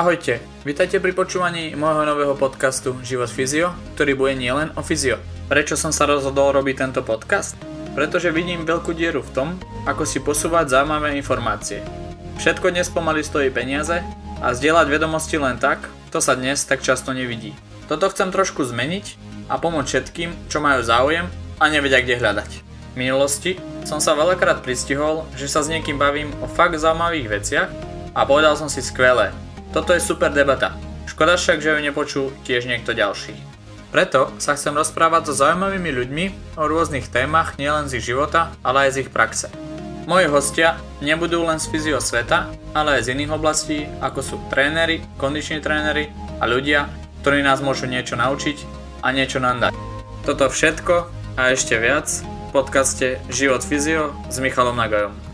Ahojte, vítajte pri počúvaní môjho nového podcastu Život Fyzio, ktorý bude nielen o fyzio. Prečo som sa rozhodol robiť tento podcast? Pretože vidím veľkú dieru v tom, ako si posúvať zaujímavé informácie. Všetko dnes pomaly stojí peniaze a zdieľať vedomosti len tak, to sa dnes tak často nevidí. Toto chcem trošku zmeniť a pomôcť všetkým, čo majú záujem a nevedia kde hľadať. V minulosti som sa veľakrát pristihol, že sa s niekým bavím o fakt zaujímavých veciach a povedal som si skvelé, toto je super debata. Škoda však, že ju nepočul tiež niekto ďalší. Preto sa chcem rozprávať so zaujímavými ľuďmi o rôznych témach nielen z ich života, ale aj z ich praxe. Moji hostia nebudú len z fyzio sveta, ale aj z iných oblastí, ako sú tréneri, kondiční tréneri a ľudia, ktorí nás môžu niečo naučiť a niečo nám dať. Toto všetko a ešte viac v podcaste Život fyzio s Michalom Nagajom.